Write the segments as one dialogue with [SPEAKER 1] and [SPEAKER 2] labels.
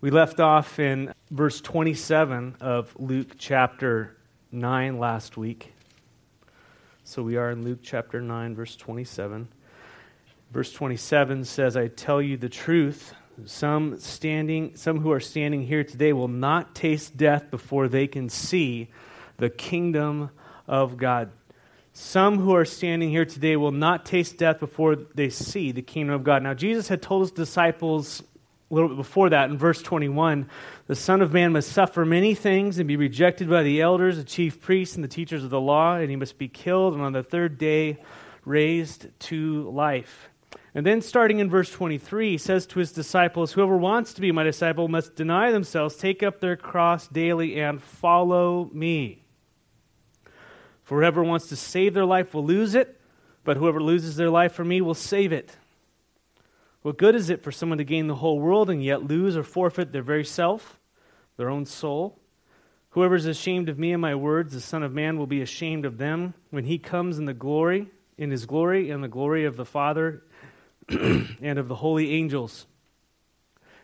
[SPEAKER 1] We left off in verse 27 of Luke chapter 9 last week. So we are in Luke chapter 9, verse 27. Verse 27 says, I tell you the truth. Some standing, some who are standing here today will not taste death before they can see the kingdom of God. Some who are standing here today will not taste death before they see the kingdom of God. Now, Jesus had told his disciples a little bit before that, in verse 21, the Son of Man must suffer many things and be rejected by the elders, the chief priests, and the teachers of the law, and he must be killed, and on the third day raised to life. And then, starting in verse 23, he says to his disciples, Whoever wants to be my disciple must deny themselves, take up their cross daily, and follow me. For whoever wants to save their life will lose it, but whoever loses their life for me will save it. What good is it for someone to gain the whole world and yet lose or forfeit their very self, their own soul? Whoever is ashamed of me and my words, the Son of Man will be ashamed of them when he comes in the glory, in his glory, and the glory of the Father and of the holy angels.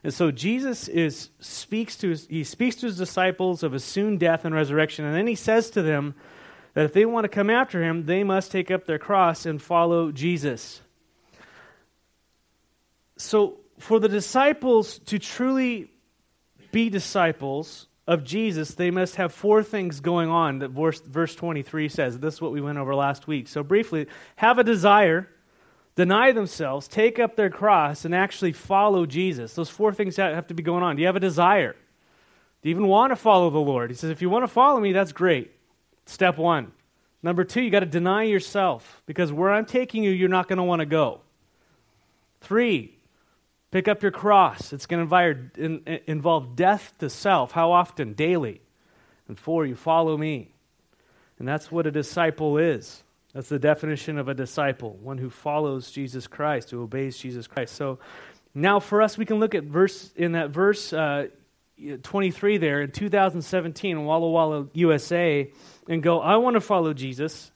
[SPEAKER 1] And so Jesus is speaks to his, he speaks to his disciples of his soon death and resurrection, and then he says to them that if they want to come after him, they must take up their cross and follow Jesus so for the disciples to truly be disciples of Jesus, they must have four things going on that verse, verse 23 says. This is what we went over last week. So, briefly, have a desire, deny themselves, take up their cross, and actually follow Jesus. Those four things have to be going on. Do you have a desire? Do you even want to follow the Lord? He says, if you want to follow me, that's great. Step one. Number two, you got to deny yourself because where I'm taking you, you're not going to want to go. Three, Pick up your cross. It's going to involve death to self. How often? Daily. And four, you follow me. And that's what a disciple is. That's the definition of a disciple one who follows Jesus Christ, who obeys Jesus Christ. So now for us, we can look at verse in that verse uh, 23 there in 2017 in Walla Walla, USA, and go, I want to follow Jesus.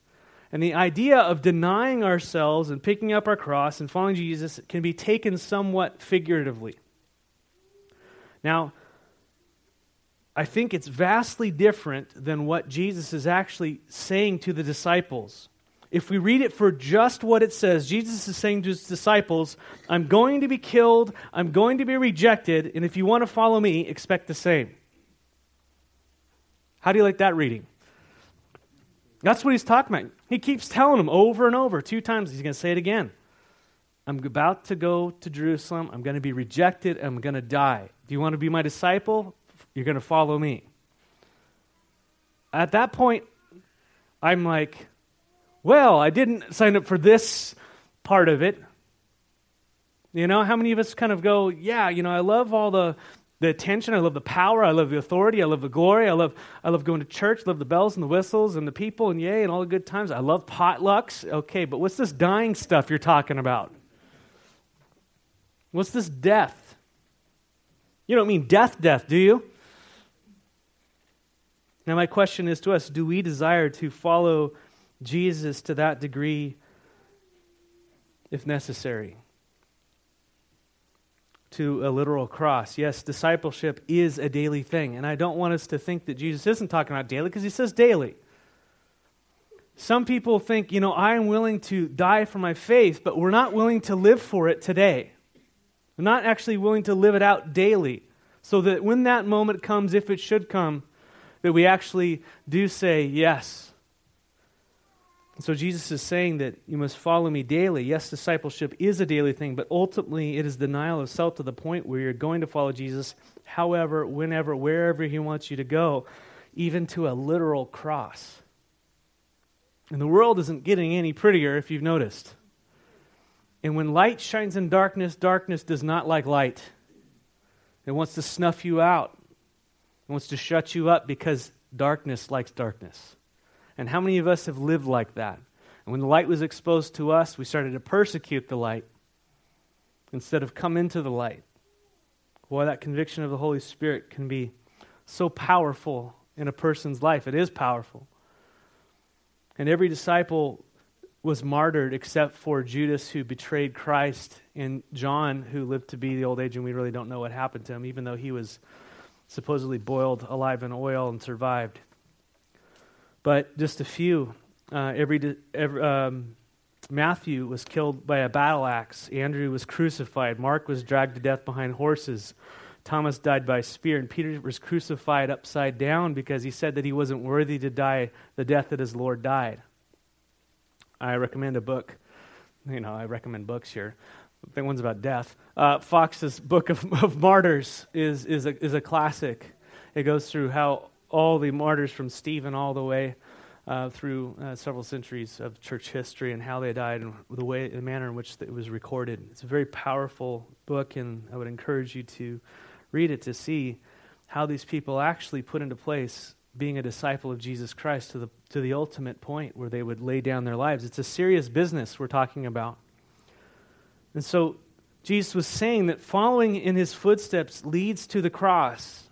[SPEAKER 1] And the idea of denying ourselves and picking up our cross and following Jesus can be taken somewhat figuratively. Now, I think it's vastly different than what Jesus is actually saying to the disciples. If we read it for just what it says, Jesus is saying to his disciples, I'm going to be killed, I'm going to be rejected, and if you want to follow me, expect the same. How do you like that reading? That's what he's talking about. He keeps telling them over and over. Two times he's going to say it again. I'm about to go to Jerusalem. I'm going to be rejected. I'm going to die. Do you want to be my disciple? You're going to follow me. At that point, I'm like, well, I didn't sign up for this part of it. You know, how many of us kind of go, yeah, you know, I love all the the attention. I love the power. I love the authority. I love the glory. I love, I love going to church. I love the bells and the whistles and the people and yay and all the good times. I love potlucks. Okay, but what's this dying stuff you're talking about? What's this death? You don't mean death, death, do you? Now, my question is to us do we desire to follow Jesus to that degree if necessary? To a literal cross. Yes, discipleship is a daily thing. And I don't want us to think that Jesus isn't talking about daily because he says daily. Some people think, you know, I am willing to die for my faith, but we're not willing to live for it today. We're not actually willing to live it out daily. So that when that moment comes, if it should come, that we actually do say, yes, and so Jesus is saying that you must follow me daily. Yes, discipleship is a daily thing, but ultimately it is denial of self to the point where you're going to follow Jesus however, whenever, wherever he wants you to go, even to a literal cross. And the world isn't getting any prettier if you've noticed. And when light shines in darkness, darkness does not like light. It wants to snuff you out. It wants to shut you up because darkness likes darkness. And how many of us have lived like that? And when the light was exposed to us, we started to persecute the light instead of come into the light. Boy, that conviction of the Holy Spirit can be so powerful in a person's life. It is powerful. And every disciple was martyred except for Judas, who betrayed Christ, and John, who lived to be the old age, and we really don't know what happened to him, even though he was supposedly boiled alive in oil and survived. But just a few. Uh, every, every um, Matthew was killed by a battle axe. Andrew was crucified. Mark was dragged to death behind horses. Thomas died by spear, and Peter was crucified upside down because he said that he wasn't worthy to die the death that his Lord died. I recommend a book. You know, I recommend books here. The one's about death. Uh, Fox's Book of, of Martyrs is, is, a, is a classic. It goes through how all the martyrs from Stephen all the way uh, through uh, several centuries of church history and how they died and the way, the manner in which it was recorded. It's a very powerful book, and I would encourage you to read it to see how these people actually put into place being a disciple of Jesus Christ to the, to the ultimate point where they would lay down their lives. It's a serious business we're talking about. And so Jesus was saying that following in his footsteps leads to the cross.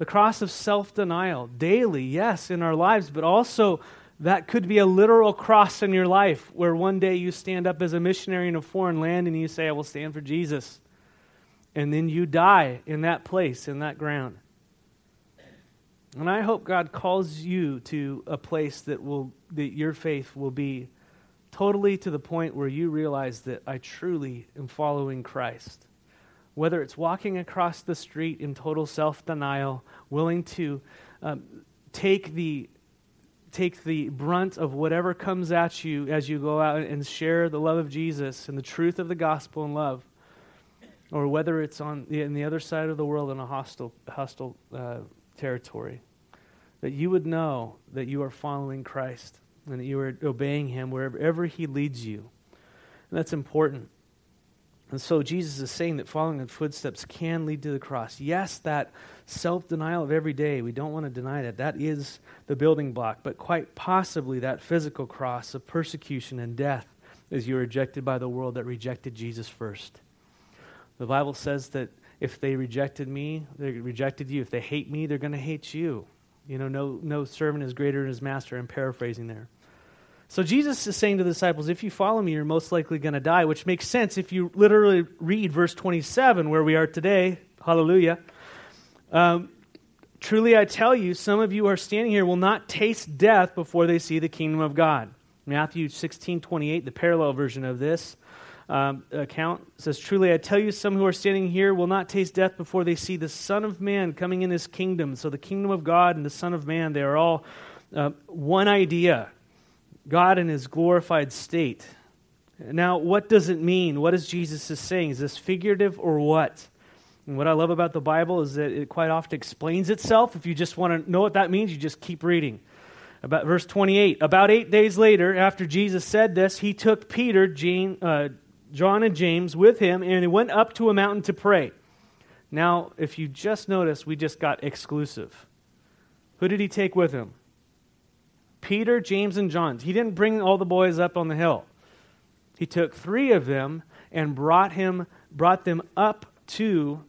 [SPEAKER 1] The cross of self denial, daily, yes, in our lives, but also that could be a literal cross in your life where one day you stand up as a missionary in a foreign land and you say, I will stand for Jesus. And then you die in that place, in that ground. And I hope God calls you to a place that will that your faith will be totally to the point where you realize that I truly am following Christ. Whether it's walking across the street in total self-denial, willing to um, take the take the brunt of whatever comes at you as you go out and share the love of Jesus and the truth of the gospel and love, or whether it's on the, in the other side of the world in a hostile hostile uh, territory, that you would know that you are following Christ and that you are obeying Him wherever He leads you. And that's important. And so Jesus is saying that following in footsteps can lead to the cross. Yes, that self denial of every day, we don't want to deny that. That is the building block. But quite possibly that physical cross of persecution and death as you're rejected by the world that rejected Jesus first. The Bible says that if they rejected me, they rejected you. If they hate me, they're going to hate you. You know, no, no servant is greater than his master. I'm paraphrasing there. So Jesus is saying to the disciples, if you follow me, you're most likely going to die, which makes sense if you literally read verse 27, where we are today. Hallelujah. Um, Truly I tell you, some of you are standing here will not taste death before they see the kingdom of God. Matthew 16, 28, the parallel version of this um, account says, Truly I tell you, some who are standing here will not taste death before they see the Son of Man coming in his kingdom. So the kingdom of God and the Son of Man, they are all uh, one idea God in his glorified state. Now, what does it mean? What is Jesus saying? Is this figurative or what? And what I love about the Bible is that it quite often explains itself. If you just want to know what that means, you just keep reading. About verse 28. About eight days later, after Jesus said this, he took Peter, Jean, uh, John and James with him, and he went up to a mountain to pray. Now, if you just notice, we just got exclusive. Who did he take with him? Peter, James, and John. He didn't bring all the boys up on the hill. He took three of them and brought him brought them up to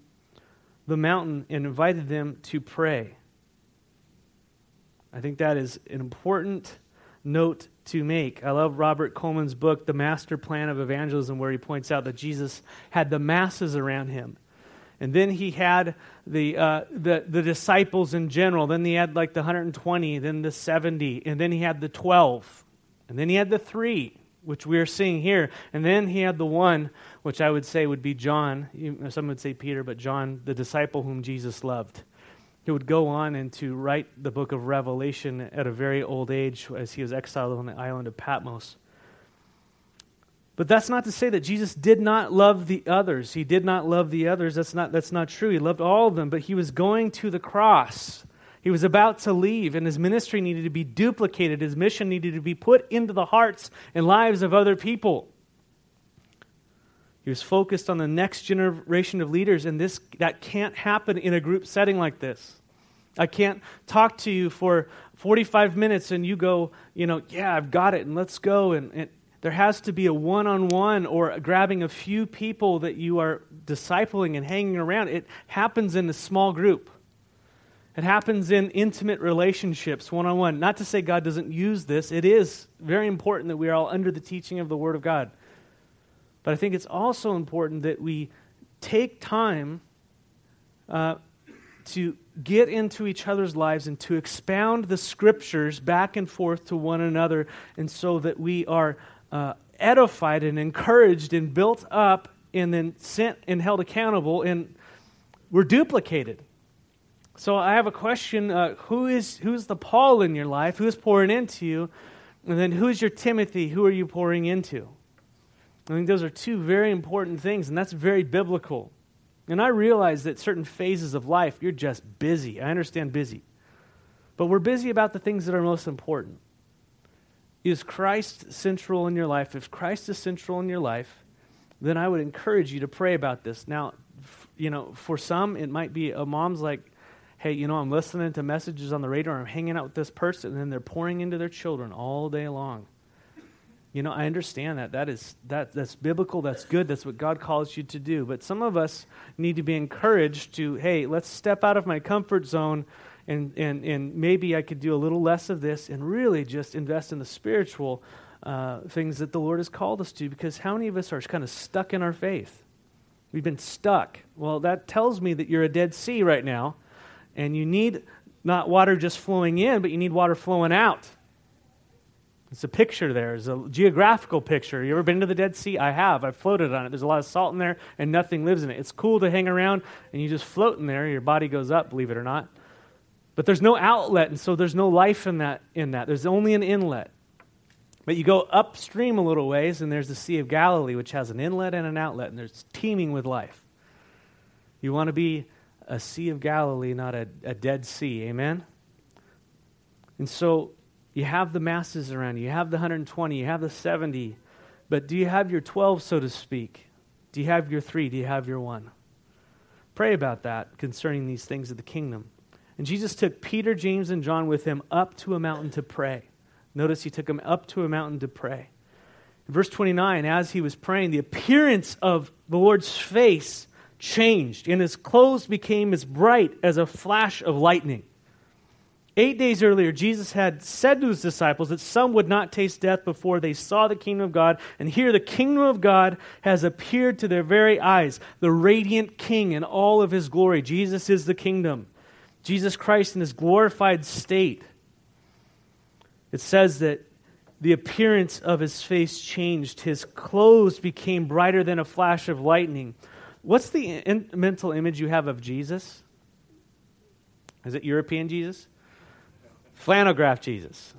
[SPEAKER 1] the mountain and invited them to pray. I think that is an important note to make. I love Robert Coleman's book, The Master Plan of Evangelism, where he points out that Jesus had the masses around him. And then he had the, uh, the, the disciples in general. Then he had like the 120, then the 70, and then he had the 12. And then he had the three, which we are seeing here. And then he had the one, which I would say would be John. Some would say Peter, but John, the disciple whom Jesus loved. He would go on and to write the book of Revelation at a very old age as he was exiled on the island of Patmos. But that's not to say that Jesus did not love the others. He did not love the others. That's not, that's not true. He loved all of them, but he was going to the cross. He was about to leave, and his ministry needed to be duplicated. His mission needed to be put into the hearts and lives of other people. He was focused on the next generation of leaders, and this, that can't happen in a group setting like this. I can't talk to you for 45 minutes and you go, you know, yeah, I've got it, and let's go. And, and there has to be a one on one or grabbing a few people that you are discipling and hanging around. It happens in a small group. It happens in intimate relationships, one on one. Not to say God doesn't use this, it is very important that we are all under the teaching of the Word of God. But I think it's also important that we take time uh, to get into each other's lives and to expound the scriptures back and forth to one another, and so that we are uh, edified and encouraged and built up and then sent and held accountable, and we're duplicated. So I have a question: uh, Who is who's the Paul in your life? Who's pouring into you? And then who's your Timothy? Who are you pouring into? I think those are two very important things, and that's very biblical. And I realize that certain phases of life, you're just busy. I understand busy. But we're busy about the things that are most important. Is Christ central in your life? If Christ is central in your life, then I would encourage you to pray about this. Now, you know, for some, it might be a mom's like, hey, you know, I'm listening to messages on the radio, or I'm hanging out with this person, and then they're pouring into their children all day long. You know, I understand that. That is that that's biblical, that's good, that's what God calls you to do. But some of us need to be encouraged to, hey, let's step out of my comfort zone and and, and maybe I could do a little less of this and really just invest in the spiritual uh, things that the Lord has called us to, because how many of us are kind of stuck in our faith? We've been stuck. Well, that tells me that you're a Dead Sea right now, and you need not water just flowing in, but you need water flowing out. It's a picture there. It's a geographical picture. You ever been to the Dead Sea? I have. I've floated on it. There's a lot of salt in there, and nothing lives in it. It's cool to hang around, and you just float in there. Your body goes up, believe it or not. But there's no outlet, and so there's no life in that. In that, there's only an inlet. But you go upstream a little ways, and there's the Sea of Galilee, which has an inlet and an outlet, and there's teeming with life. You want to be a Sea of Galilee, not a, a Dead Sea. Amen. And so you have the masses around you. You have the 120. You have the 70. But do you have your 12, so to speak? Do you have your three? Do you have your one? Pray about that concerning these things of the kingdom. And Jesus took Peter, James, and John with him up to a mountain to pray. Notice he took them up to a mountain to pray. In verse 29, as he was praying, the appearance of the Lord's face changed, and his clothes became as bright as a flash of lightning. Eight days earlier, Jesus had said to his disciples that some would not taste death before they saw the kingdom of God. And here, the kingdom of God has appeared to their very eyes. The radiant king in all of his glory. Jesus is the kingdom. Jesus Christ in his glorified state. It says that the appearance of his face changed. His clothes became brighter than a flash of lightning. What's the in- mental image you have of Jesus? Is it European Jesus? Flannel graph Jesus.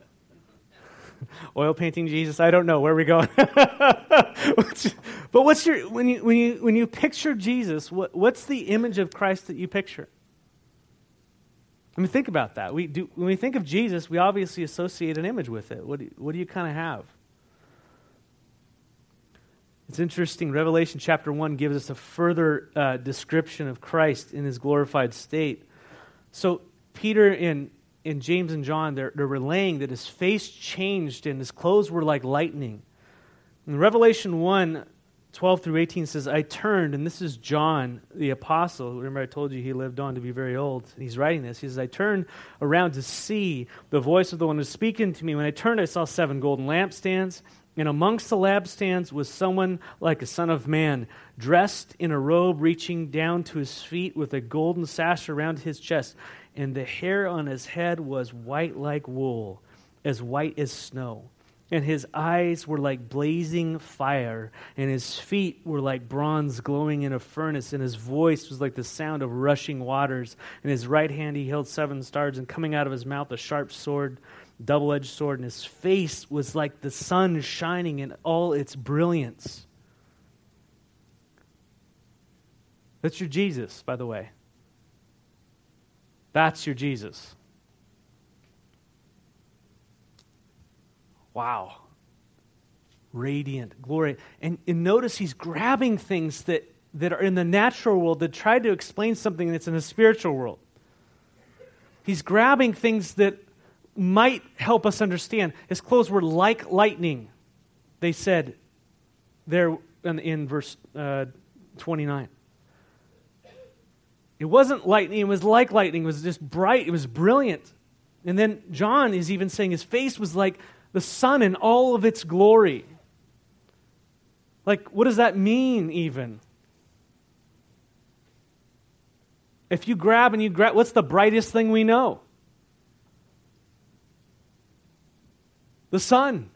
[SPEAKER 1] Oil painting Jesus. I don't know where are we going. but what's your when you when you when you picture Jesus? What, what's the image of Christ that you picture? I mean, think about that. We do when we think of Jesus, we obviously associate an image with it. What do, what do you kind of have? It's interesting. Revelation chapter 1 gives us a further uh, description of Christ in his glorified state. So, Peter and, in James and John, they're, they're relaying that his face changed and his clothes were like lightning. In Revelation 1, 12 through 18 says, I turned, and this is John, the apostle. Remember, I told you he lived on to be very old. He's writing this. He says, I turned around to see the voice of the one who's speaking to me. When I turned, I saw seven golden lampstands, and amongst the lampstands was someone like a son of man, dressed in a robe reaching down to his feet with a golden sash around his chest and the hair on his head was white like wool, as white as snow. And his eyes were like blazing fire, and his feet were like bronze glowing in a furnace, and his voice was like the sound of rushing waters. In his right hand he held seven stars, and coming out of his mouth a sharp sword, double edged sword, and his face was like the sun shining in all its brilliance. That's your Jesus, by the way. That's your Jesus. Wow. Radiant, glory. And, and notice he's grabbing things that, that are in the natural world to try to explain something that's in the spiritual world. He's grabbing things that might help us understand. His clothes were like lightning, they said there in, in verse uh, 29. It wasn't lightning, it was like lightning. It was just bright, it was brilliant. And then John is even saying his face was like the sun in all of its glory. Like, what does that mean, even? If you grab and you grab, what's the brightest thing we know? The sun.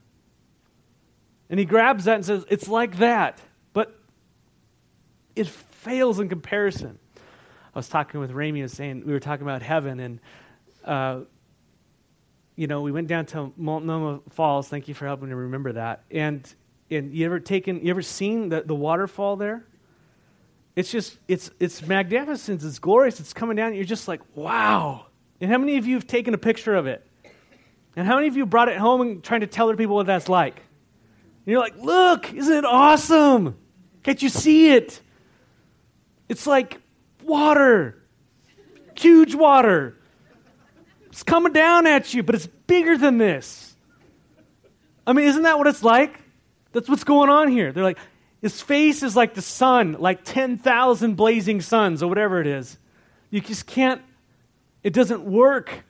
[SPEAKER 1] And he grabs that and says, It's like that. But it fails in comparison. I was talking with Rami, was saying, we were talking about heaven, and, uh, you know, we went down to Multnomah Falls. Thank you for helping me remember that. And, and you ever taken, you ever seen the, the waterfall there? It's just, it's, it's magnificent, it's glorious, it's coming down, you're just like, wow. And how many of you have taken a picture of it? And how many of you brought it home and trying to tell other people what that's like? And you're like, look, isn't it awesome? Can't you see it? It's like water, huge water. It's coming down at you, but it's bigger than this. I mean, isn't that what it's like? That's what's going on here. They're like, his face is like the sun, like 10,000 blazing suns or whatever it is. You just can't, it doesn't work.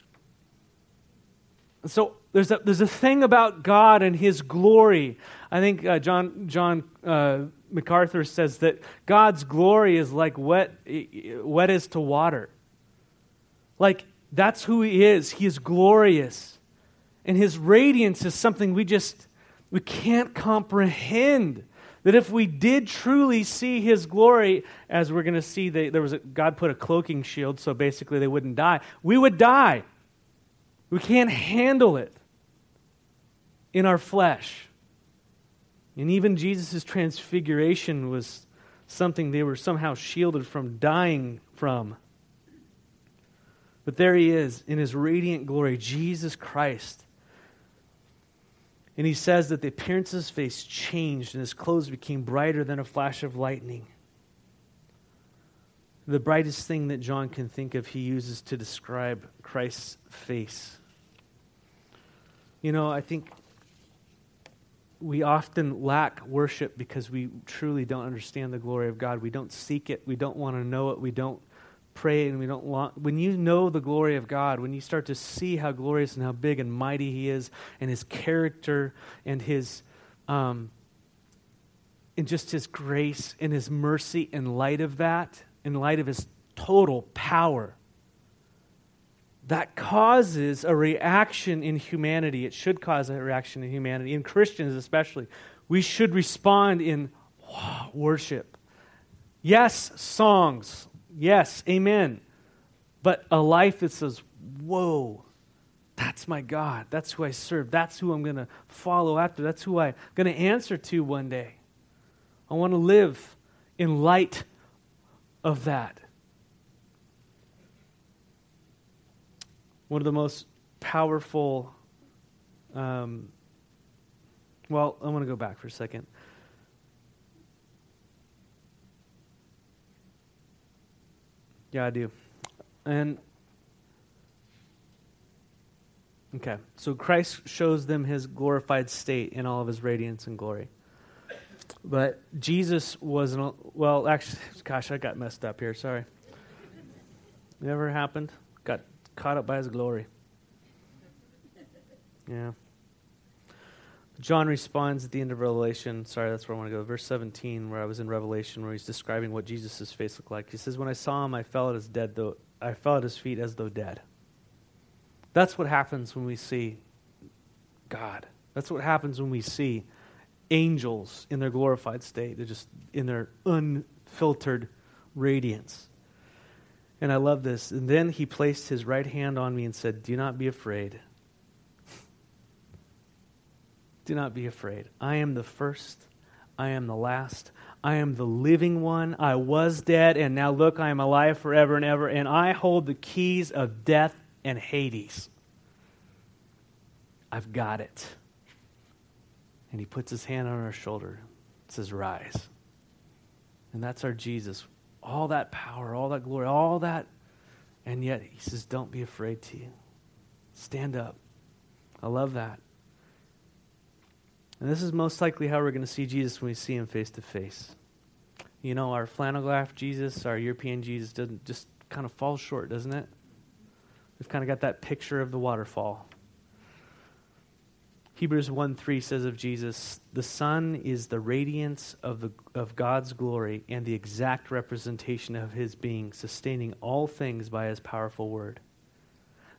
[SPEAKER 1] So there's a, there's a thing about God and his glory. I think uh, John, John uh, MacArthur says that God's glory is like wet, wet is to water. Like, that's who he is. He is glorious. And his radiance is something we just, we can't comprehend. That if we did truly see his glory, as we're going to see, they, there was a, God put a cloaking shield, so basically they wouldn't die. We would die. We can't handle it in our flesh. And even Jesus' transfiguration was something they were somehow shielded from dying from. But there he is in his radiant glory, Jesus Christ. And he says that the appearance of his face changed and his clothes became brighter than a flash of lightning. The brightest thing that John can think of, he uses to describe Christ's face. You know, I think we often lack worship because we truly don't understand the glory of God. We don't seek it. We don't want to know it. We don't pray and we don't want. When you know the glory of God, when you start to see how glorious and how big and mighty He is, and His character and His, um, and just His grace and His mercy, in light of that, in light of His total power, that causes a reaction in humanity. It should cause a reaction in humanity, in Christians especially. We should respond in worship. Yes, songs. Yes, amen. But a life that says, whoa, that's my God. That's who I serve. That's who I'm going to follow after. That's who I'm going to answer to one day. I want to live in light of that. one of the most powerful. Um, well, I want to go back for a second. Yeah, I do. And okay, so Christ shows them his glorified state in all of his radiance and glory. But Jesus wasn't, well, actually, gosh, I got messed up here. Sorry. Never happened Got caught up by his glory. Yeah. John responds at the end of Revelation. Sorry, that's where I want to go. Verse 17, where I was in Revelation, where he's describing what Jesus' face looked like. He says, When I saw him, I fell at his dead though I fell at his feet as though dead. That's what happens when we see God. That's what happens when we see angels in their glorified state. They're just in their unfiltered radiance. And I love this. And then he placed his right hand on me and said, Do not be afraid. Do not be afraid. I am the first. I am the last. I am the living one. I was dead, and now look, I am alive forever and ever, and I hold the keys of death and Hades. I've got it. And he puts his hand on our shoulder, says, Rise. And that's our Jesus all that power, all that glory, all that. And yet he says, Don't be afraid to you. Stand up. I love that. And this is most likely how we're going to see Jesus when we see him face to face. You know, our flannel graph Jesus, our European Jesus, doesn't just kind of falls short, doesn't it? We've kind of got that picture of the waterfall. Hebrews 1 3 says of Jesus, the Son is the radiance of, the, of God's glory and the exact representation of his being, sustaining all things by his powerful word.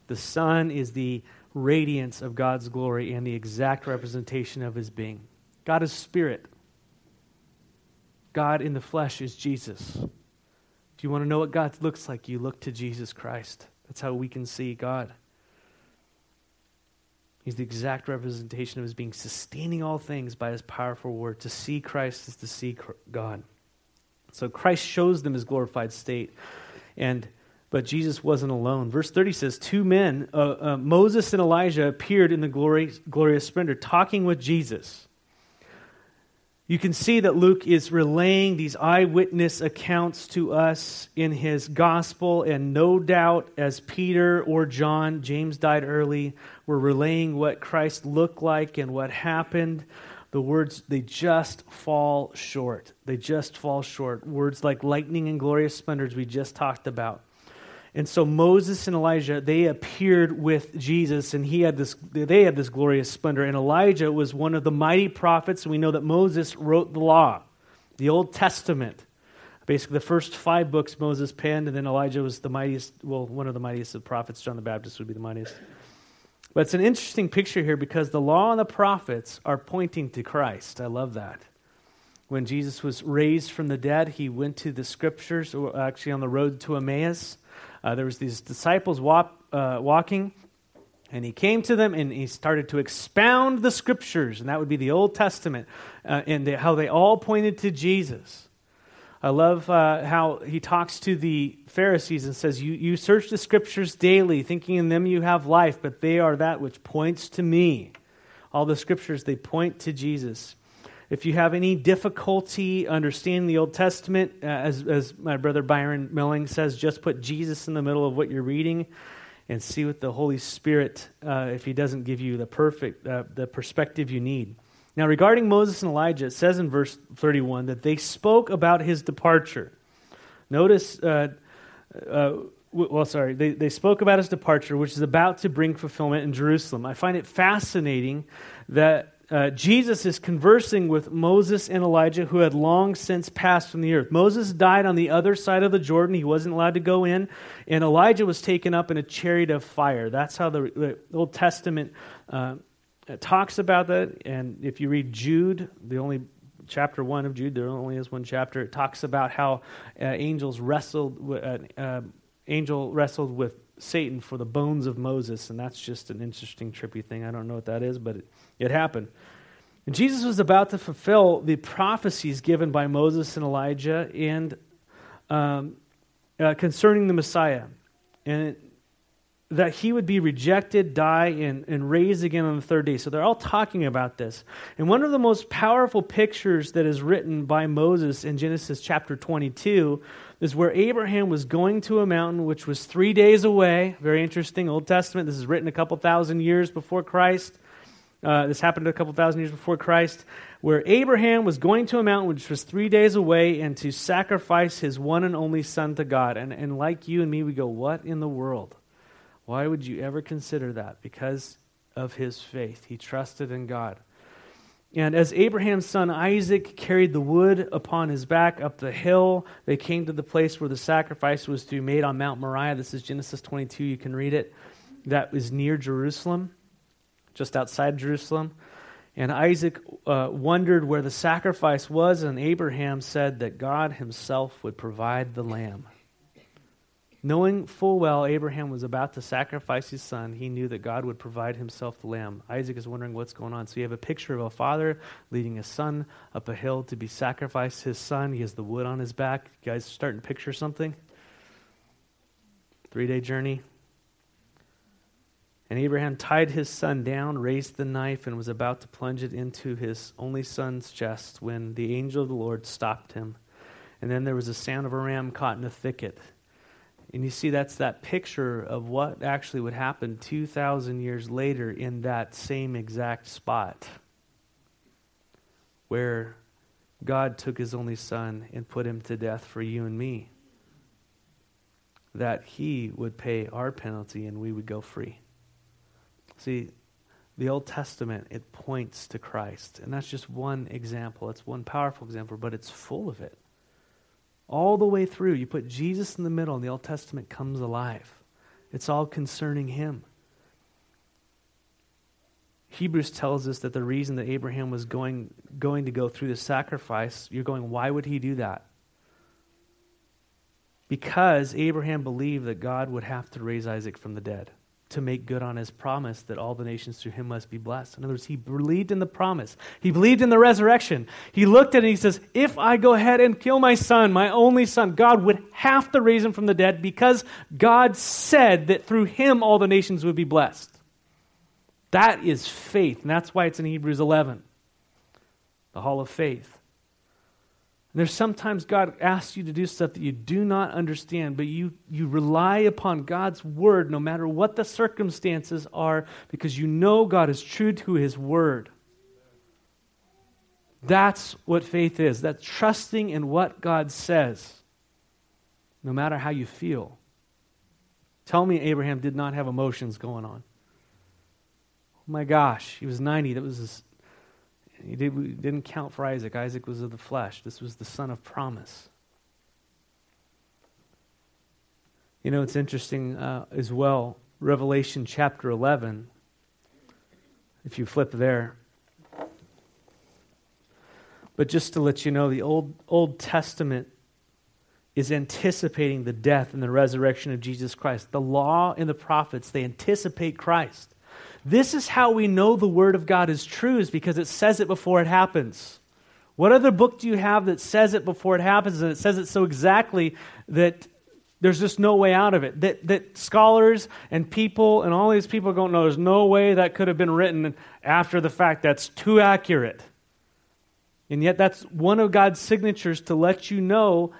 [SPEAKER 1] The Son is the radiance of God's glory and the exact representation of his being. God is spirit. God in the flesh is Jesus. Do you want to know what God looks like? You look to Jesus Christ. That's how we can see God. He's the exact representation of his being, sustaining all things by his powerful word. To see Christ is to see God. So Christ shows them his glorified state. And but Jesus wasn't alone. Verse 30 says, Two men, uh, uh, Moses and Elijah, appeared in the glorious, glorious splendor, talking with Jesus you can see that Luke is relaying these eyewitness accounts to us in his gospel, and no doubt, as Peter or John, James died early, were relaying what Christ looked like and what happened. The words, they just fall short. They just fall short. Words like lightning and glorious splendors we just talked about. And so Moses and Elijah, they appeared with Jesus, and he had this, they had this glorious splendor. And Elijah was one of the mighty prophets, and we know that Moses wrote the law, the Old Testament. Basically, the first five books Moses penned, and then Elijah was the mightiest, well, one of the mightiest of prophets. John the Baptist would be the mightiest. But it's an interesting picture here because the law and the prophets are pointing to Christ. I love that. When Jesus was raised from the dead, he went to the scriptures, or actually on the road to Emmaus uh, there was these disciples uh, walking, and he came to them and he started to expound the scriptures, and that would be the Old Testament, uh, and the, how they all pointed to Jesus. I love uh, how he talks to the Pharisees and says, you, you search the scriptures daily, thinking in them you have life, but they are that which points to me. All the scriptures, they point to Jesus. If you have any difficulty understanding the Old Testament, uh, as, as my brother Byron Milling says, just put Jesus in the middle of what you're reading and see what the Holy Spirit, uh, if He doesn't give you the perfect, uh, the perspective you need. Now, regarding Moses and Elijah, it says in verse 31 that they spoke about his departure. Notice, uh, uh, well, sorry, they, they spoke about his departure, which is about to bring fulfillment in Jerusalem. I find it fascinating that uh, Jesus is conversing with Moses and Elijah, who had long since passed from the earth. Moses died on the other side of the Jordan. He wasn't allowed to go in. And Elijah was taken up in a chariot of fire. That's how the, the Old Testament uh, talks about that. And if you read Jude, the only chapter 1 of Jude, there only is one chapter, it talks about how uh, angels wrestled, uh, uh, angel wrestled with Satan for the bones of Moses. And that's just an interesting, trippy thing. I don't know what that is, but. It, it happened. And Jesus was about to fulfill the prophecies given by Moses and Elijah and um, uh, concerning the Messiah. And that he would be rejected, die, and, and raised again on the third day. So they're all talking about this. And one of the most powerful pictures that is written by Moses in Genesis chapter 22 is where Abraham was going to a mountain which was three days away. Very interesting, Old Testament. This is written a couple thousand years before Christ. Uh, this happened a couple thousand years before Christ, where Abraham was going to a mountain which was three days away and to sacrifice his one and only son to God. And, and like you and me, we go, What in the world? Why would you ever consider that? Because of his faith. He trusted in God. And as Abraham's son Isaac carried the wood upon his back up the hill, they came to the place where the sacrifice was to be made on Mount Moriah. This is Genesis 22. You can read it. That was near Jerusalem just outside Jerusalem. And Isaac uh, wondered where the sacrifice was, and Abraham said that God himself would provide the lamb. Knowing full well Abraham was about to sacrifice his son, he knew that God would provide himself the lamb. Isaac is wondering what's going on. So you have a picture of a father leading his son up a hill to be sacrificed. His son, he has the wood on his back. You guys starting to picture something? Three day journey, and Abraham tied his son down, raised the knife, and was about to plunge it into his only son's chest when the angel of the Lord stopped him. And then there was a sound of a ram caught in a thicket. And you see, that's that picture of what actually would happen 2,000 years later in that same exact spot where God took his only son and put him to death for you and me. that he would pay our penalty and we would go free. See, the Old Testament, it points to Christ. And that's just one example. It's one powerful example, but it's full of it. All the way through, you put Jesus in the middle, and the Old Testament comes alive. It's all concerning him. Hebrews tells us that the reason that Abraham was going, going to go through the sacrifice, you're going, why would he do that? Because Abraham believed that God would have to raise Isaac from the dead to make good on his promise that all the nations through him must be blessed. In other words, he believed in the promise. He believed in the resurrection. He looked at it and he says, If I go ahead and kill my son, my only son, God would have to raise him from the dead because God said that through him all the nations would be blessed. That is faith, and that's why it's in Hebrews 11, the hall of faith. There's sometimes God asks you to do stuff that you do not understand, but you, you rely upon God's word no matter what the circumstances are because you know God is true to his word. That's what faith is. That's trusting in what God says, no matter how you feel. Tell me Abraham did not have emotions going on. Oh my gosh, he was 90. That was his, he did, didn't count for Isaac. Isaac was of the flesh. This was the son of promise. You know, it's interesting uh, as well. Revelation chapter 11, if you flip there. But just to let you know, the Old, Old Testament is anticipating the death and the resurrection of Jesus Christ. The law and the prophets, they anticipate Christ. This is how we know the Word of God is true, is because it says it before it happens. What other book do you have that says it before it happens and it says it so exactly that there's just no way out of it? That, that scholars and people and all these people don't know there's no way that could have been written after the fact. That's too accurate. And yet, that's one of God's signatures to let you know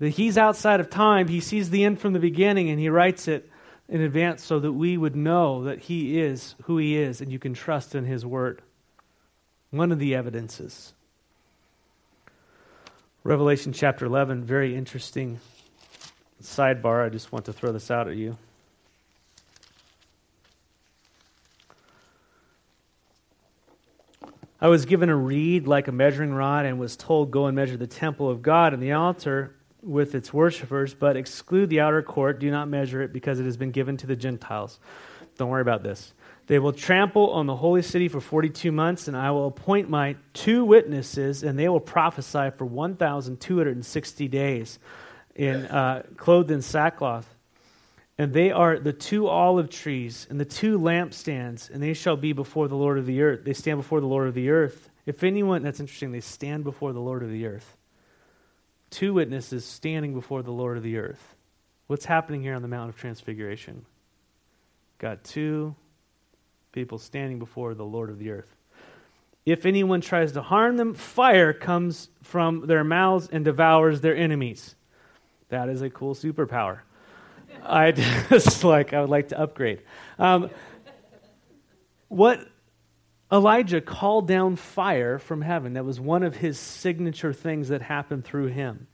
[SPEAKER 1] that He's outside of time. He sees the end from the beginning and He writes it in advance so that we would know that He is who He is and you can trust in His Word. One of the evidences. Revelation chapter 11, very interesting sidebar. I just want to throw this out at you. I was given a reed like a measuring rod and was told, Go and measure the temple of God and the altar with its worshippers, but exclude the outer court. Do not measure it because it has been given to the Gentiles. Don't worry about this. They will trample on the holy city for 42 months, and I will appoint my two witnesses, and they will prophesy for 1,260 days, in, uh, clothed in sackcloth. And they are the two olive trees and the two lampstands, and they shall be before the Lord of the earth. They stand before the Lord of the earth. If anyone, that's interesting, they stand before the Lord of the earth two witnesses standing before the Lord of the earth. What's happening here on the Mount of Transfiguration? Got two people standing before the Lord of the earth. If anyone tries to harm them, fire comes from their mouths and devours their enemies. That is a cool superpower. I just like I would like to upgrade. Um, what Elijah called down fire from heaven. That was one of his signature things that happened through him.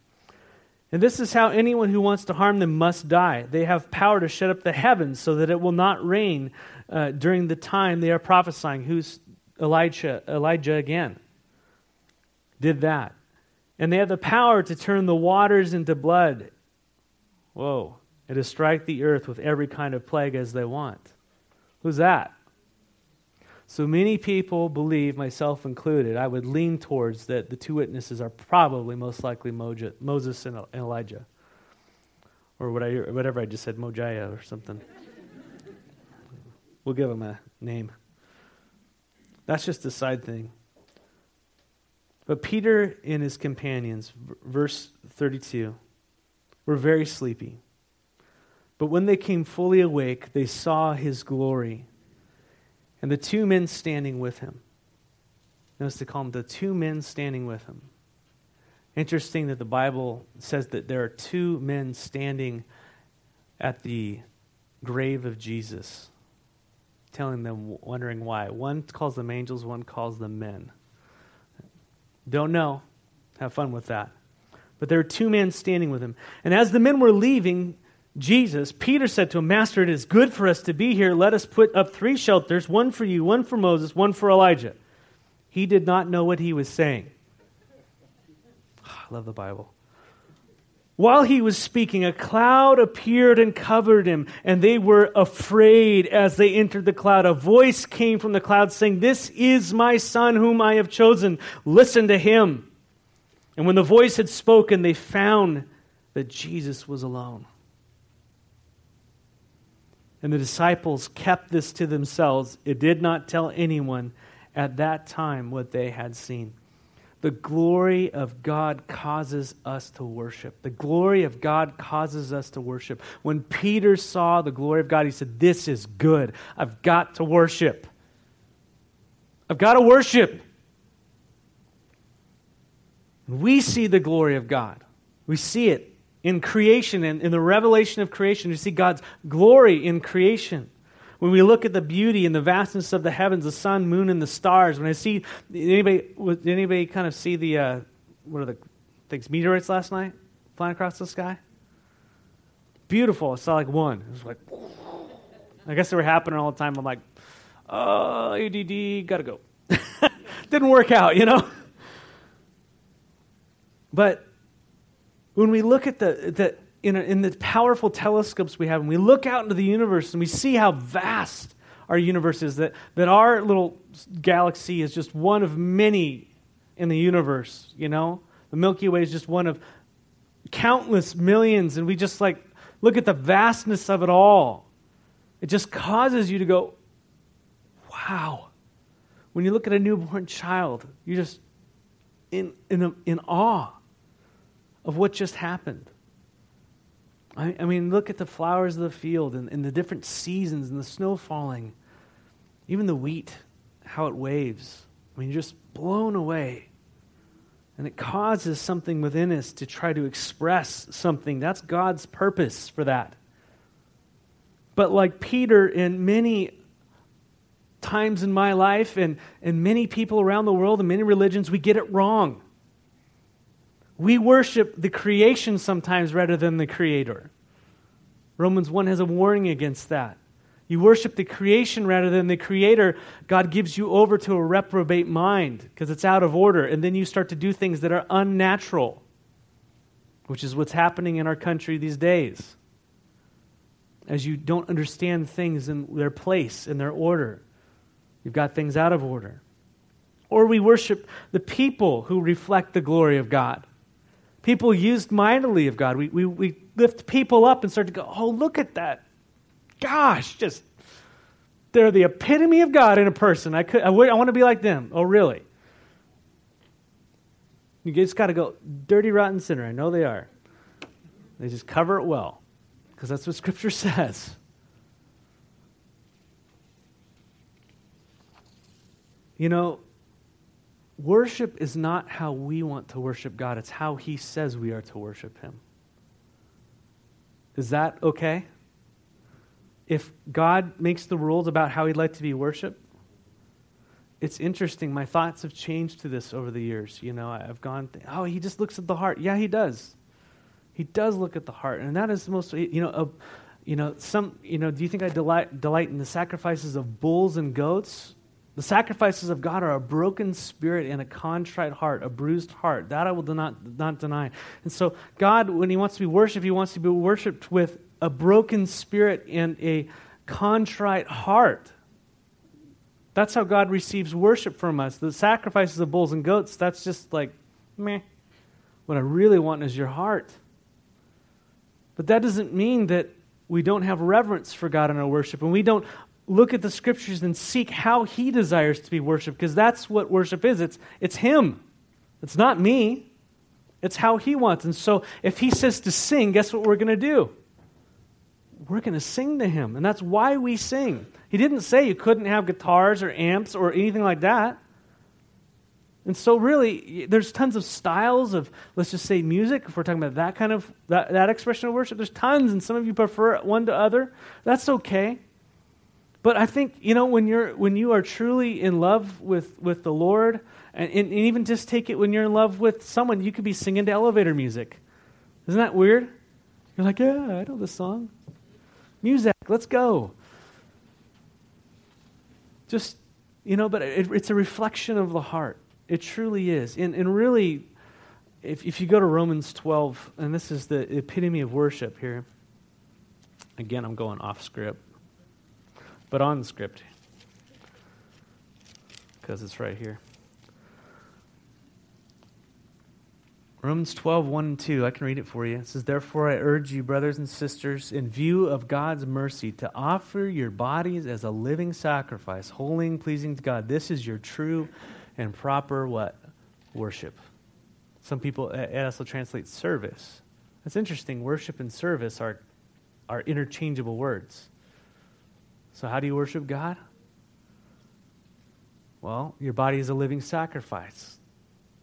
[SPEAKER 1] And this is how anyone who wants to harm them must die. They have power to shut up the heavens so that it will not rain uh, during the time they are prophesying. Who's Elijah? Elijah again did that. And they have the power to turn the waters into blood. Whoa. And to strike the earth with every kind of plague as they want. Who's that? So many people believe, myself included, I would lean towards that the two witnesses are probably most likely Moses and Elijah. Or whatever I just said, Mojaya or something. we'll give them a name. That's just a side thing. But Peter and his companions, verse 32, were very sleepy. But when they came fully awake, they saw his glory and the two men standing with him. Notice they call them the two men standing with him. Interesting that the Bible says that there are two men standing at the grave of Jesus, telling them, wondering why. One calls them angels, one calls them men. Don't know. Have fun with that. But there are two men standing with him. And as the men were leaving, Jesus, Peter said to him, Master, it is good for us to be here. Let us put up three shelters one for you, one for Moses, one for Elijah. He did not know what he was saying. I love the Bible. While he was speaking, a cloud appeared and covered him, and they were afraid as they entered the cloud. A voice came from the cloud saying, This is my son whom I have chosen. Listen to him. And when the voice had spoken, they found that Jesus was alone. And the disciples kept this to themselves. It did not tell anyone at that time what they had seen. The glory of God causes us to worship. The glory of God causes us to worship. When Peter saw the glory of God, he said, This is good. I've got to worship. I've got to worship. We see the glory of God. We see it in creation and in the revelation of creation. We see God's glory in creation. When we look at the beauty and the vastness of the heavens, the sun, moon, and the stars, when I see anybody, did anybody kind of see the uh, what are the things meteorites last night flying across the sky? Beautiful. I saw like one. It was like, I guess they were happening all the time. I'm like, oh, ADD, gotta go. Didn't work out, you know. But when we look at the, the in, in the powerful telescopes we have, and we look out into the universe and we see how vast our universe is, that, that our little galaxy is just one of many in the universe, you know? The Milky Way is just one of countless millions, and we just like look at the vastness of it all. It just causes you to go, wow. When you look at a newborn child, you're just in, in, in awe of what just happened. I, I mean, look at the flowers of the field and, and the different seasons and the snow falling, even the wheat, how it waves. I mean, you're just blown away. And it causes something within us to try to express something. That's God's purpose for that. But like Peter, in many times in my life and, and many people around the world and many religions, we get it wrong. We worship the creation sometimes rather than the creator. Romans 1 has a warning against that. You worship the creation rather than the creator. God gives you over to a reprobate mind because it's out of order. And then you start to do things that are unnatural, which is what's happening in our country these days. As you don't understand things in their place, in their order, you've got things out of order. Or we worship the people who reflect the glory of God. People used mightily of God. We, we, we lift people up and start to go, oh, look at that. Gosh, just, they're the epitome of God in a person. I, could, I, would, I want to be like them. Oh, really? You just got to go, dirty, rotten sinner. I know they are. They just cover it well because that's what Scripture says. You know, Worship is not how we want to worship God, it's how He says we are to worship Him. Is that okay? If God makes the rules about how He'd like to be worshiped, it's interesting. My thoughts have changed to this over the years. You know, I've gone, oh, He just looks at the heart. Yeah, He does. He does look at the heart. And that is the most, you know, uh, you know, some, you know, do you think I delight, delight in the sacrifices of bulls and goats? The sacrifices of God are a broken spirit and a contrite heart, a bruised heart. That I will not, not deny. And so, God, when He wants to be worshiped, He wants to be worshiped with a broken spirit and a contrite heart. That's how God receives worship from us. The sacrifices of bulls and goats, that's just like, meh. What I really want is your heart. But that doesn't mean that we don't have reverence for God in our worship and we don't look at the scriptures and seek how he desires to be worshiped because that's what worship is. It's, it's him. It's not me. It's how he wants. And so if he says to sing guess what we're going to do? We're going to sing to him. And that's why we sing. He didn't say you couldn't have guitars or amps or anything like that. And so really there's tons of styles of let's just say music if we're talking about that kind of that, that expression of worship. There's tons and some of you prefer one to other. That's okay but I think, you know, when, you're, when you are truly in love with, with the Lord, and, and even just take it when you're in love with someone, you could be singing to elevator music. Isn't that weird? You're like, yeah, I know this song. Music, let's go. Just, you know, but it, it's a reflection of the heart. It truly is. And, and really, if, if you go to Romans 12, and this is the epitome of worship here, again, I'm going off script, but on the script, because it's right here. Romans 12, 1 and 2. I can read it for you. It says, Therefore, I urge you, brothers and sisters, in view of God's mercy, to offer your bodies as a living sacrifice, holy and pleasing to God. This is your true and proper what? Worship. Some people, it also translates service. That's interesting. Worship and service are, are interchangeable words. So, how do you worship God? Well, your body is a living sacrifice.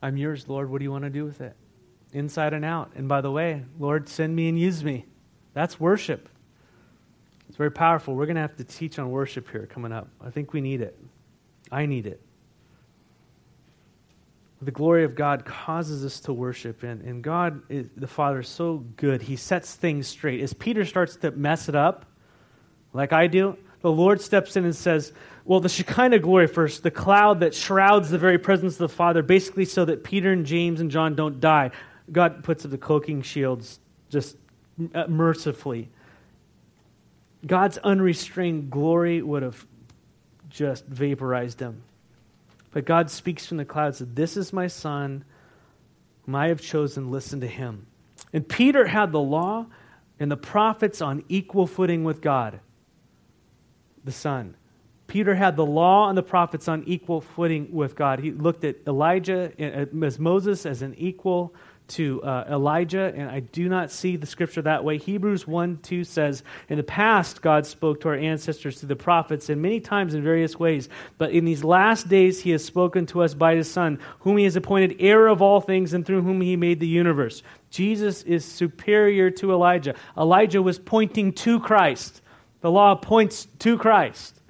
[SPEAKER 1] I'm yours, Lord. What do you want to do with it? inside and out. And by the way, Lord, send me and use me. That's worship. It's very powerful. We're going to have to teach on worship here coming up. I think we need it. I need it. The glory of God causes us to worship, and, and God, is, the Father, is so good. He sets things straight. As Peter starts to mess it up, like I do, the Lord steps in and says, Well, the Shekinah glory first, the cloud that shrouds the very presence of the Father, basically so that Peter and James and John don't die. God puts up the cloaking shields just uh, mercifully. God's unrestrained glory would have just vaporized them. But God speaks from the clouds this is my son, whom I have chosen, listen to him. And Peter had the law and the prophets on equal footing with God, the Son. Peter had the law and the prophets on equal footing with God. He looked at Elijah as Moses as an equal to uh, Elijah, and I do not see the scripture that way. Hebrews 1 2 says, In the past, God spoke to our ancestors through the prophets, and many times in various ways. But in these last days, He has spoken to us by His Son, whom He has appointed heir of all things, and through whom He made the universe. Jesus is superior to Elijah. Elijah was pointing to Christ, the law points to Christ.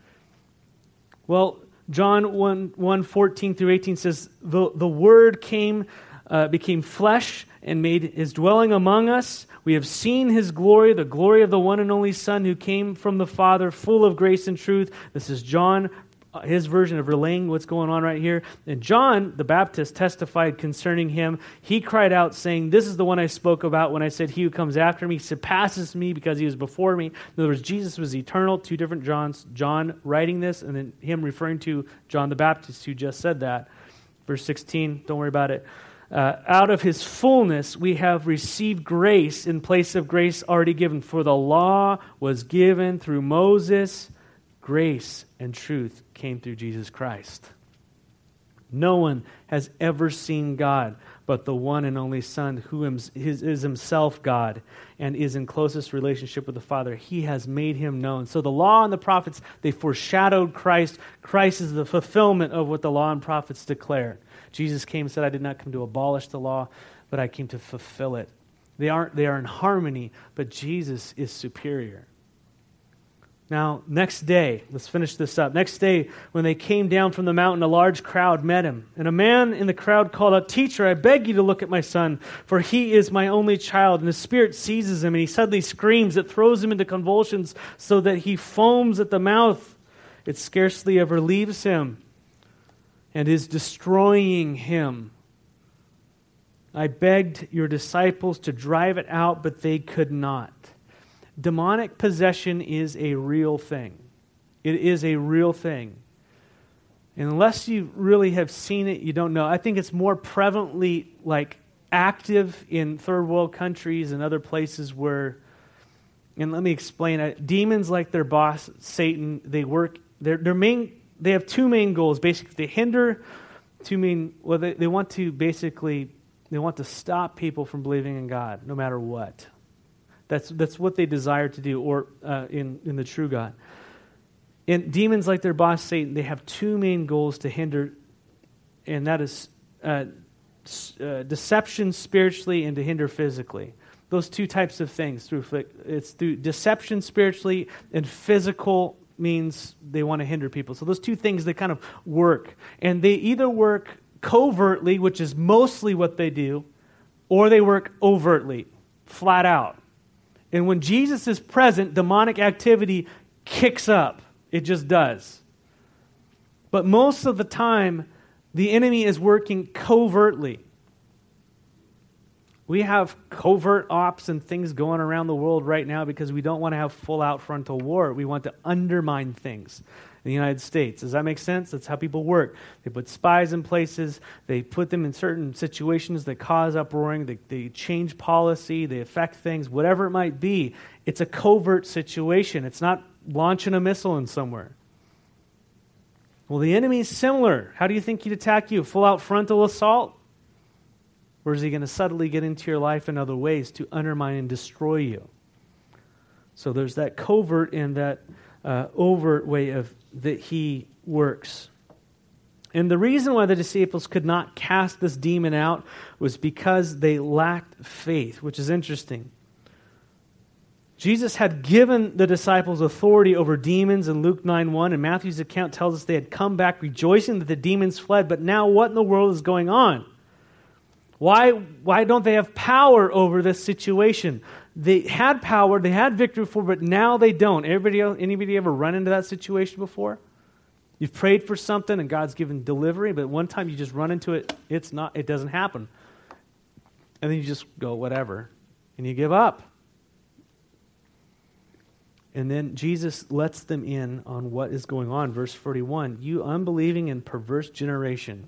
[SPEAKER 1] Well, John 1, 1 14 through 18 says, The, the Word came uh, became flesh and made his dwelling among us. We have seen his glory, the glory of the one and only Son who came from the Father, full of grace and truth. This is John, his version of relaying what's going on right here. And John, the Baptist, testified concerning him. He cried out, saying, This is the one I spoke about when I said, He who comes after me surpasses me because he was before me. In other words, Jesus was eternal. Two different Johns. John writing this, and then him referring to John the Baptist, who just said that. Verse 16, don't worry about it uh, out of his fullness we have received grace in place of grace already given. For the law was given through Moses, grace and truth came through Jesus Christ. No one has ever seen God but the one and only Son, who is himself God and is in closest relationship with the Father. He has made him known. So the law and the prophets, they foreshadowed Christ. Christ is the fulfillment of what the law and prophets declare. Jesus came and said, I did not come to abolish the law, but I came to fulfill it. They, aren't, they are in harmony, but Jesus is superior. Now, next day, let's finish this up. Next day, when they came down from the mountain, a large crowd met him. And a man in the crowd called out, Teacher, I beg you to look at my son, for he is my only child. And the spirit seizes him, and he suddenly screams. It throws him into convulsions so that he foams at the mouth. It scarcely ever leaves him and is destroying him. I begged your disciples to drive it out, but they could not. Demonic possession is a real thing. It is a real thing. Unless you really have seen it, you don't know. I think it's more prevalently like active in third world countries and other places where and let me explain. Demons like their boss Satan, they work their their main they have two main goals. Basically, they hinder two main. Well, they, they want to basically they want to stop people from believing in God, no matter what. That's that's what they desire to do, or uh, in in the true God. And demons, like their boss Satan, they have two main goals to hinder, and that is uh, uh, deception spiritually and to hinder physically. Those two types of things through it's through deception spiritually and physical means they want to hinder people. So those two things they kind of work. And they either work covertly, which is mostly what they do, or they work overtly, flat out. And when Jesus is present, demonic activity kicks up. It just does. But most of the time, the enemy is working covertly. We have covert ops and things going around the world right now because we don't want to have full out frontal war. We want to undermine things in the United States. Does that make sense? That's how people work. They put spies in places, they put them in certain situations that cause uproaring, they, they change policy, they affect things, whatever it might be. It's a covert situation. It's not launching a missile in somewhere. Well, the enemy is similar. How do you think he'd attack you? Full out frontal assault? Or is he going to subtly get into your life in other ways to undermine and destroy you? So there's that covert and that uh, overt way of that he works. And the reason why the disciples could not cast this demon out was because they lacked faith, which is interesting. Jesus had given the disciples authority over demons in Luke 9 1, and Matthew's account tells us they had come back rejoicing that the demons fled. But now, what in the world is going on? Why, why don't they have power over this situation? They had power, they had victory before, but now they don't. Everybody else, anybody ever run into that situation before? You've prayed for something and God's given delivery, but one time you just run into it, it's not, it doesn't happen. And then you just go, whatever, and you give up. And then Jesus lets them in on what is going on. Verse 41 You unbelieving and perverse generation.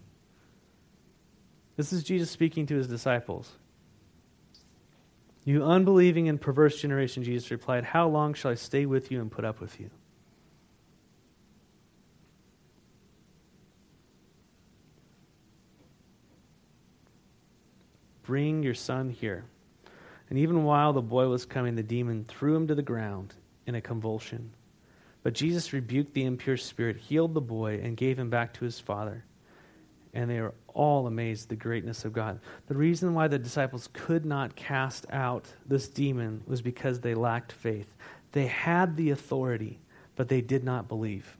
[SPEAKER 1] This is Jesus speaking to his disciples. You unbelieving and perverse generation, Jesus replied, How long shall I stay with you and put up with you? Bring your son here. And even while the boy was coming, the demon threw him to the ground in a convulsion. But Jesus rebuked the impure spirit, healed the boy, and gave him back to his father and they were all amazed at the greatness of God. The reason why the disciples could not cast out this demon was because they lacked faith. They had the authority, but they did not believe.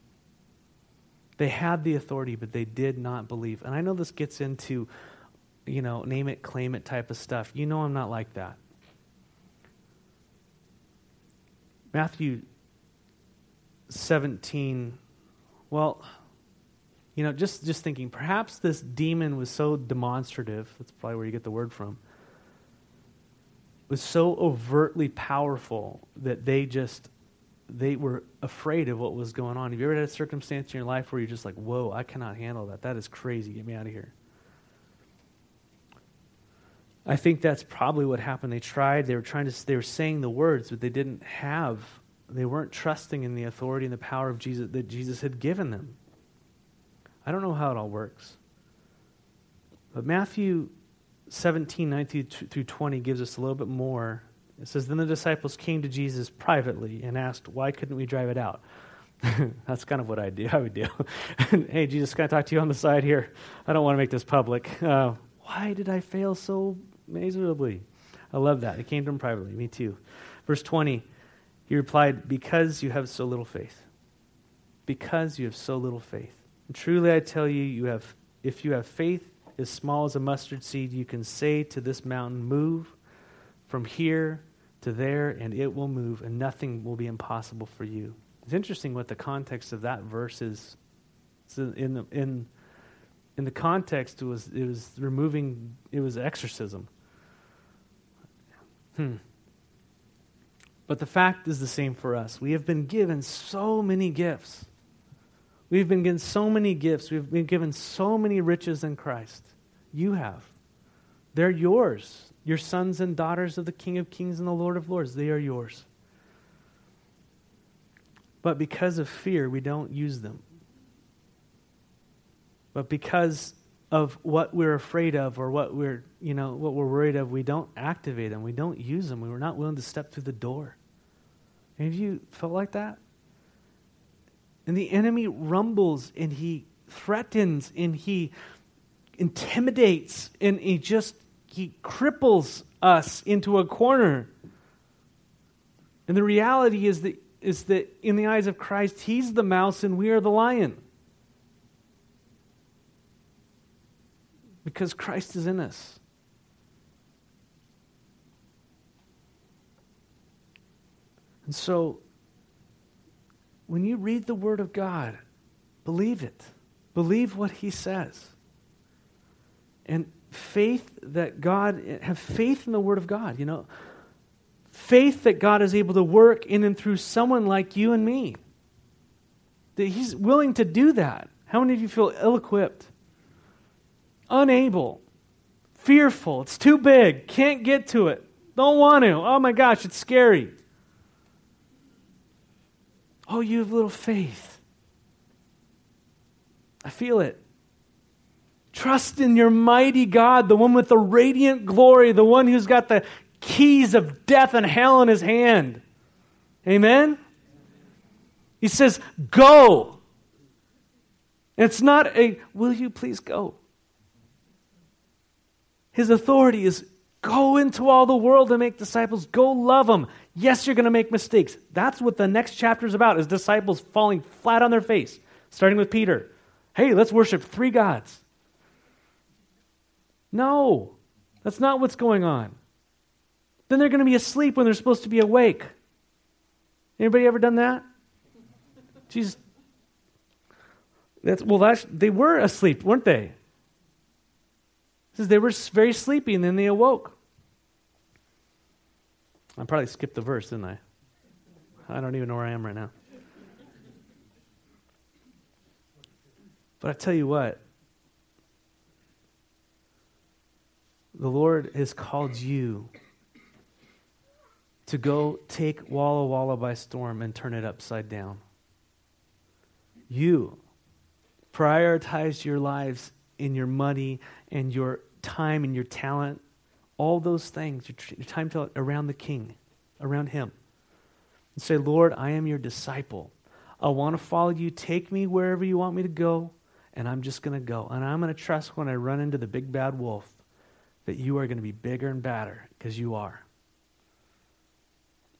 [SPEAKER 1] They had the authority, but they did not believe. And I know this gets into, you know, name it, claim it type of stuff. You know I'm not like that. Matthew 17, well, you know, just, just thinking, perhaps this demon was so demonstrative, that's probably where you get the word from, was so overtly powerful that they just, they were afraid of what was going on. Have you ever had a circumstance in your life where you're just like, whoa, I cannot handle that. That is crazy. Get me out of here. I think that's probably what happened. They tried, they were trying to, they were saying the words, but they didn't have, they weren't trusting in the authority and the power of Jesus that Jesus had given them. I don't know how it all works. But Matthew 17, 19 through 20 gives us a little bit more. It says, Then the disciples came to Jesus privately and asked, Why couldn't we drive it out? That's kind of what I do. I would do. hey, Jesus, can I talk to you on the side here? I don't want to make this public. Uh, why did I fail so miserably? I love that. It came to him privately. Me too. Verse 20, he replied, Because you have so little faith. Because you have so little faith. And truly I tell you, you have, if you have faith as small as a mustard seed, you can say to this mountain, Move from here to there, and it will move, and nothing will be impossible for you. It's interesting what the context of that verse is. So in the, in, in the context, it was, it was removing, it was exorcism. Hmm. But the fact is the same for us. We have been given so many gifts. We've been given so many gifts. We've been given so many riches in Christ. You have. They're yours. Your sons and daughters of the King of Kings and the Lord of Lords, they are yours. But because of fear, we don't use them. But because of what we're afraid of or what we're, you know, what we're worried of, we don't activate them. We don't use them. We were not willing to step through the door. Of you felt like that? And the enemy rumbles and he threatens and he intimidates and he just he cripples us into a corner. And the reality is that is that in the eyes of Christ, he's the mouse and we are the lion. Because Christ is in us. And so, when you read the Word of God, believe it. Believe what He says. And faith that God, have faith in the Word of God, you know. Faith that God is able to work in and through someone like you and me. That He's willing to do that. How many of you feel ill equipped? Unable? Fearful? It's too big. Can't get to it. Don't want to. Oh my gosh, it's scary. Oh, you have little faith. I feel it. Trust in your mighty God, the one with the radiant glory, the one who's got the keys of death and hell in his hand. Amen? He says, Go. It's not a, will you please go? His authority is go into all the world and make disciples. Go love them. Yes, you're going to make mistakes. That's what the next chapter is about, is disciples falling flat on their face, starting with Peter. Hey, let's worship three gods. No, that's not what's going on. Then they're going to be asleep when they're supposed to be awake. Anybody ever done that? Jesus. That's, well, that's, they were asleep, weren't they? Says they were very sleepy and then they awoke. I probably skipped the verse, didn't I? I don't even know where I am right now. But I tell you what, the Lord has called you to go take Walla Walla by storm and turn it upside down. You prioritize your lives in your money and your time and your talent all those things, your, your time around the king, around him. And say, Lord, I am your disciple. I want to follow you. Take me wherever you want me to go, and I'm just going to go. And I'm going to trust when I run into the big bad wolf that you are going to be bigger and badder because you are.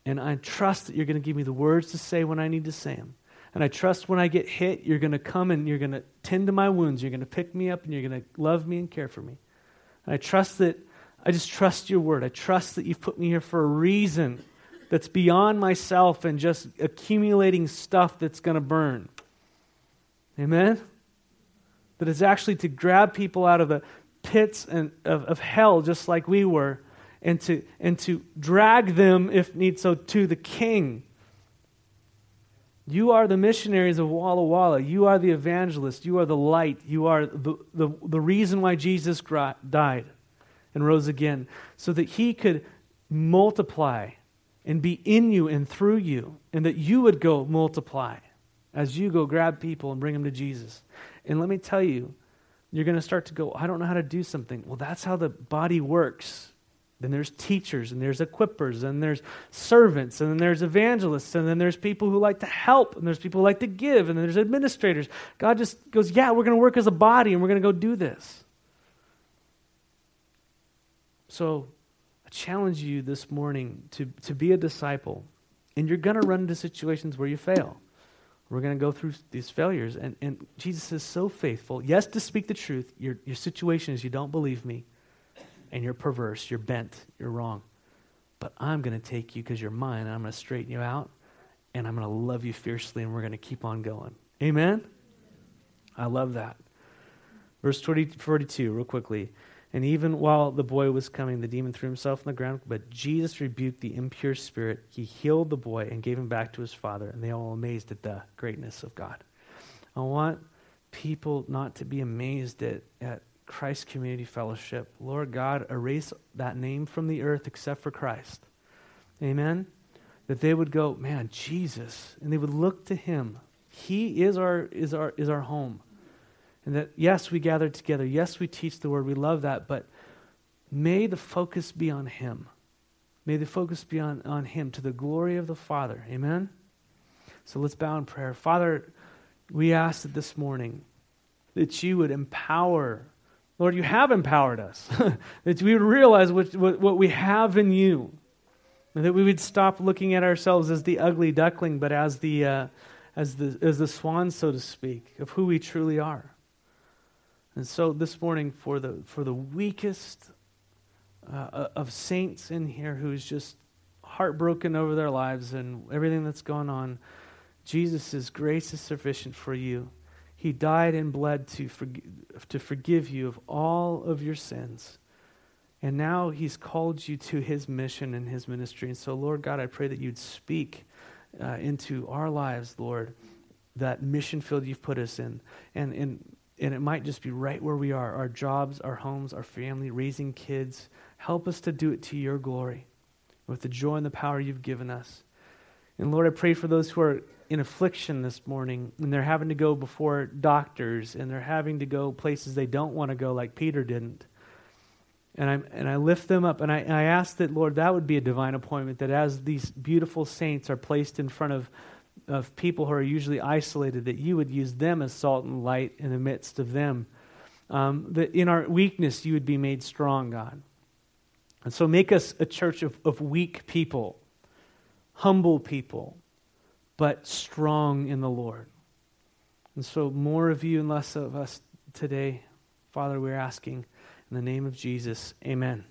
[SPEAKER 1] And I trust that you're going to give me the words to say when I need to say them. And I trust when I get hit, you're going to come and you're going to tend to my wounds. You're going to pick me up and you're going to love me and care for me. I trust that I just trust your word. I trust that you've put me here for a reason that's beyond myself and just accumulating stuff that's going to burn. Amen? That is actually to grab people out of the pits and, of, of hell, just like we were, and to, and to drag them, if need so, to the king. You are the missionaries of Walla Walla. You are the evangelist. You are the light. You are the, the, the reason why Jesus died and rose again, so that he could multiply and be in you and through you, and that you would go multiply as you go grab people and bring them to Jesus. And let me tell you, you're going to start to go, I don't know how to do something. Well, that's how the body works. Then there's teachers, and there's equippers, and there's servants, and then there's evangelists, and then there's people who like to help, and there's people who like to give, and there's administrators. God just goes, Yeah, we're going to work as a body, and we're going to go do this. So I challenge you this morning to, to be a disciple. And you're going to run into situations where you fail. We're going to go through these failures. And, and Jesus is so faithful. Yes, to speak the truth. Your, your situation is you don't believe me, and you're perverse, you're bent, you're wrong. But I'm going to take you because you're mine, and I'm going to straighten you out, and I'm going to love you fiercely, and we're going to keep on going. Amen? I love that. Verse 20, 42, real quickly. And even while the boy was coming, the demon threw himself on the ground. But Jesus rebuked the impure spirit. He healed the boy and gave him back to his father. And they all amazed at the greatness of God. I want people not to be amazed at, at Christ Community Fellowship. Lord God, erase that name from the earth except for Christ. Amen? That they would go, man, Jesus. And they would look to him. He is our, is our, is our home. And that, yes, we gather together. Yes, we teach the word. We love that. But may the focus be on Him. May the focus be on, on Him to the glory of the Father. Amen? So let's bow in prayer. Father, we ask that this morning that you would empower. Lord, you have empowered us. that we would realize what, what, what we have in you. And that we would stop looking at ourselves as the ugly duckling, but as the, uh, as the, as the swan, so to speak, of who we truly are. And so this morning, for the, for the weakest uh, of saints in here who's just, heartbroken over their lives and everything that's going on, Jesus' grace is sufficient for you. He died and bled to, forg- to forgive you of all of your sins. And now he's called you to his mission and his ministry. And so, Lord God, I pray that you'd speak uh, into our lives, Lord, that mission field you've put us in. And, and, and it might just be right where we are our jobs, our homes, our family, raising kids. Help us to do it to your glory with the joy and the power you've given us. And Lord, I pray for those who are in affliction this morning and they're having to go before doctors and they're having to go places they don't want to go, like Peter didn't. And I, and I lift them up and I, and I ask that, Lord, that would be a divine appointment, that as these beautiful saints are placed in front of, of people who are usually isolated, that you would use them as salt and light in the midst of them. Um, that in our weakness, you would be made strong, God. And so make us a church of, of weak people, humble people, but strong in the Lord. And so more of you and less of us today. Father, we're asking in the name of Jesus, amen.